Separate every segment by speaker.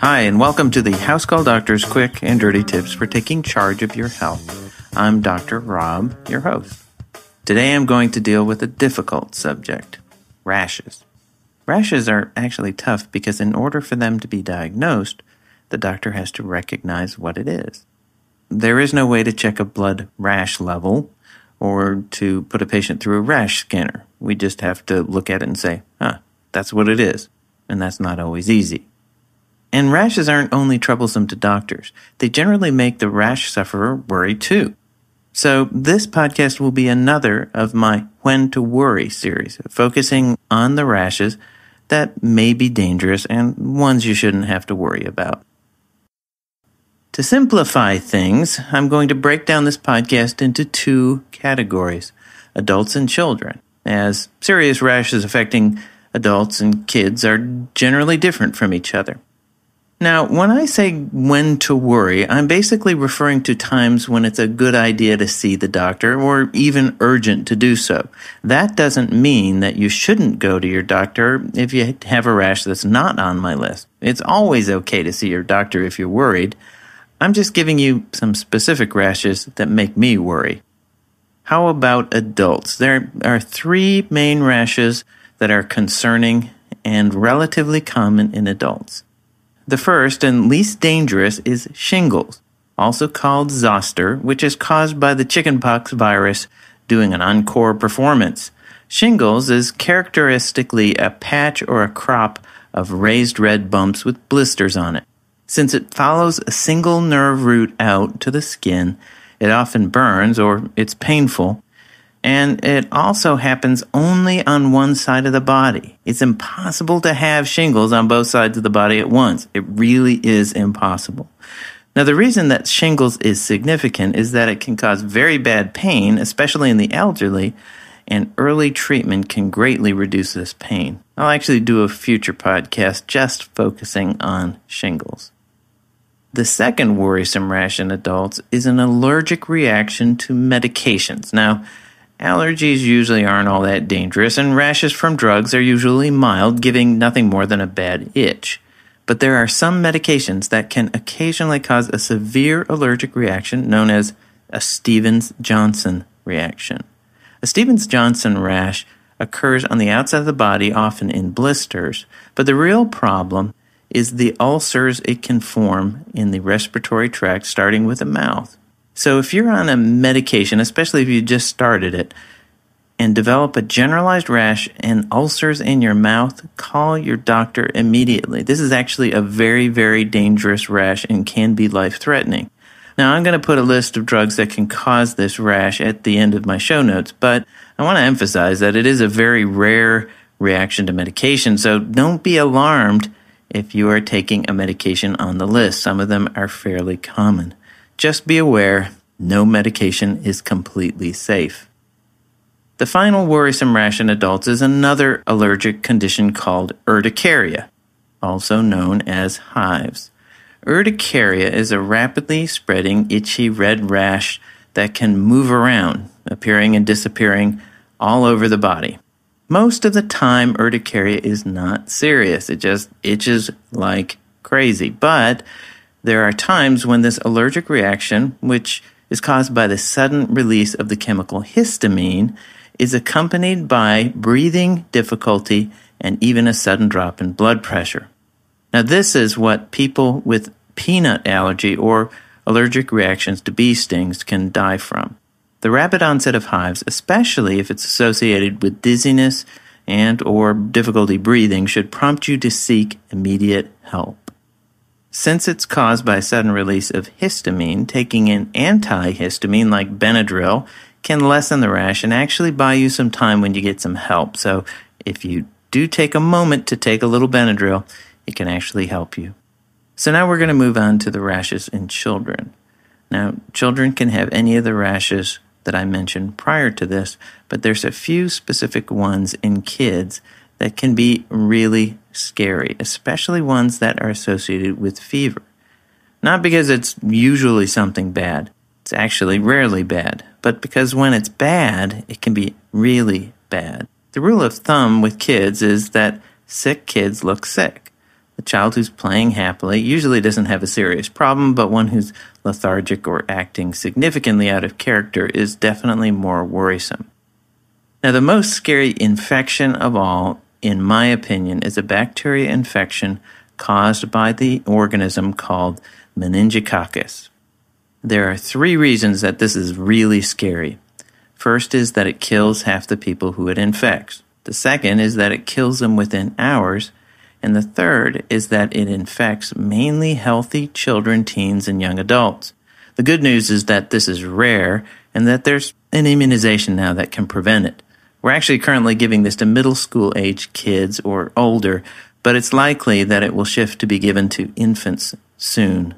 Speaker 1: Hi, and welcome to the House Call Doctor's quick and dirty tips for taking charge of your health. I'm Dr. Rob, your host. Today I'm going to deal with a difficult subject rashes. Rashes are actually tough because, in order for them to be diagnosed, the doctor has to recognize what it is. There is no way to check a blood rash level or to put a patient through a rash scanner. We just have to look at it and say, huh, that's what it is. And that's not always easy. And rashes aren't only troublesome to doctors, they generally make the rash sufferer worry too. So, this podcast will be another of my When to Worry series, focusing on the rashes that may be dangerous and ones you shouldn't have to worry about. To simplify things, I'm going to break down this podcast into two categories adults and children, as serious rashes affecting adults and kids are generally different from each other. Now, when I say when to worry, I'm basically referring to times when it's a good idea to see the doctor or even urgent to do so. That doesn't mean that you shouldn't go to your doctor if you have a rash that's not on my list. It's always okay to see your doctor if you're worried. I'm just giving you some specific rashes that make me worry. How about adults? There are three main rashes that are concerning and relatively common in adults. The first and least dangerous is shingles, also called zoster, which is caused by the chickenpox virus doing an encore performance. Shingles is characteristically a patch or a crop of raised red bumps with blisters on it. Since it follows a single nerve root out to the skin, it often burns or it's painful and it also happens only on one side of the body. It's impossible to have shingles on both sides of the body at once. It really is impossible. Now, the reason that shingles is significant is that it can cause very bad pain, especially in the elderly, and early treatment can greatly reduce this pain. I'll actually do a future podcast just focusing on shingles. The second worrisome rash in adults is an allergic reaction to medications. Now, Allergies usually aren't all that dangerous, and rashes from drugs are usually mild, giving nothing more than a bad itch. But there are some medications that can occasionally cause a severe allergic reaction known as a Stevens Johnson reaction. A Stevens Johnson rash occurs on the outside of the body, often in blisters, but the real problem is the ulcers it can form in the respiratory tract, starting with the mouth. So if you're on a medication, especially if you just started it, and develop a generalized rash and ulcers in your mouth, call your doctor immediately. This is actually a very, very dangerous rash and can be life threatening. Now, I'm going to put a list of drugs that can cause this rash at the end of my show notes, but I want to emphasize that it is a very rare reaction to medication, so don't be alarmed if you are taking a medication on the list. Some of them are fairly common. Just be aware no medication is completely safe. The final worrisome rash in adults is another allergic condition called urticaria, also known as hives. Urticaria is a rapidly spreading itchy red rash that can move around, appearing and disappearing all over the body. Most of the time, urticaria is not serious. It just itches like crazy. But there are times when this allergic reaction, which is caused by the sudden release of the chemical histamine, is accompanied by breathing difficulty and even a sudden drop in blood pressure. Now, this is what people with peanut allergy or allergic reactions to bee stings can die from. The rapid onset of hives, especially if it's associated with dizziness and or difficulty breathing, should prompt you to seek immediate help. Since it's caused by sudden release of histamine, taking an antihistamine like Benadryl can lessen the rash and actually buy you some time when you get some help. So if you do take a moment to take a little Benadryl, it can actually help you. So now we're going to move on to the rashes in children. Now, children can have any of the rashes that I mentioned prior to this, but there's a few specific ones in kids that can be really scary, especially ones that are associated with fever. Not because it's usually something bad, it's actually rarely bad, but because when it's bad, it can be really bad. The rule of thumb with kids is that sick kids look sick. The child who's playing happily usually doesn't have a serious problem, but one who's lethargic or acting significantly out of character is definitely more worrisome. Now, the most scary infection of all, in my opinion, is a bacteria infection caused by the organism called meningococcus. There are three reasons that this is really scary. First is that it kills half the people who it infects. The second is that it kills them within hours. And the third is that it infects mainly healthy children, teens, and young adults. The good news is that this is rare and that there's an immunization now that can prevent it. We're actually currently giving this to middle school age kids or older, but it's likely that it will shift to be given to infants soon.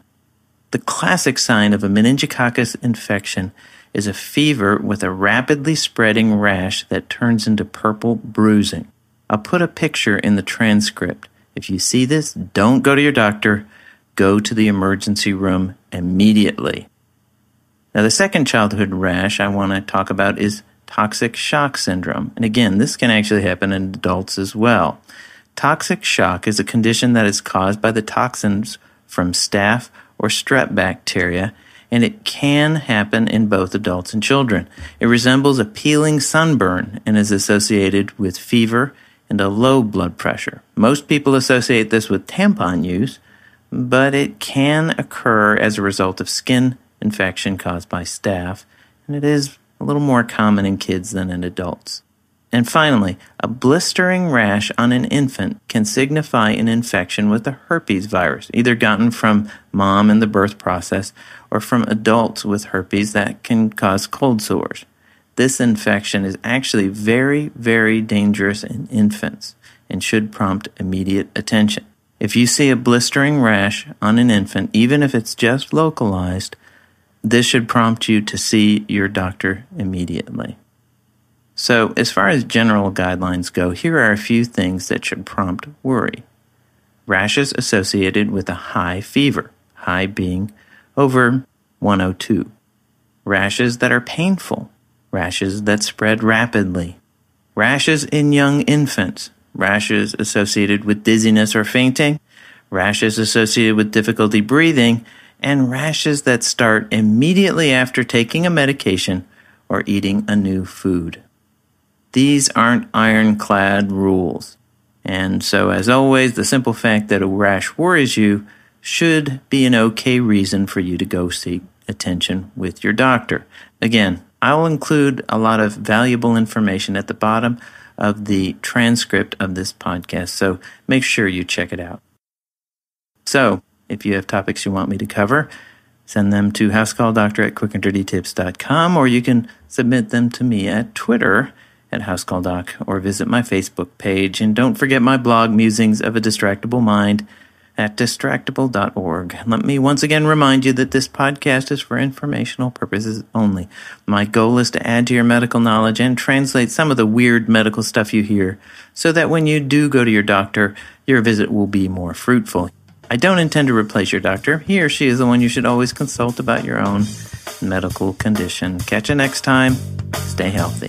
Speaker 1: The classic sign of a meningococcus infection is a fever with a rapidly spreading rash that turns into purple bruising. I'll put a picture in the transcript. If you see this, don't go to your doctor. Go to the emergency room immediately. Now, the second childhood rash I want to talk about is toxic shock syndrome. And again, this can actually happen in adults as well. Toxic shock is a condition that is caused by the toxins from staph or strep bacteria and it can happen in both adults and children. It resembles a peeling sunburn and is associated with fever and a low blood pressure. Most people associate this with tampon use, but it can occur as a result of skin infection caused by staph, and it is a little more common in kids than in adults. And finally, a blistering rash on an infant can signify an infection with the herpes virus, either gotten from mom in the birth process or from adults with herpes that can cause cold sores. This infection is actually very, very dangerous in infants and should prompt immediate attention. If you see a blistering rash on an infant, even if it's just localized, this should prompt you to see your doctor immediately. So, as far as general guidelines go, here are a few things that should prompt worry. Rashes associated with a high fever, high being over 102. Rashes that are painful, rashes that spread rapidly. Rashes in young infants, rashes associated with dizziness or fainting, rashes associated with difficulty breathing, and rashes that start immediately after taking a medication or eating a new food. These aren't ironclad rules. And so, as always, the simple fact that a rash worries you should be an okay reason for you to go seek attention with your doctor. Again, I'll include a lot of valuable information at the bottom of the transcript of this podcast, so make sure you check it out. So, if you have topics you want me to cover, send them to housecalldoctor at quickanddirtytips.com or you can submit them to me at Twitter at HouseCallDoc or visit my Facebook page. And don't forget my blog, Musings of a Distractible Mind, at distractible.org. Let me once again remind you that this podcast is for informational purposes only. My goal is to add to your medical knowledge and translate some of the weird medical stuff you hear so that when you do go to your doctor, your visit will be more fruitful. I don't intend to replace your doctor. He or she is the one you should always consult about your own medical condition. Catch you next time. Stay healthy.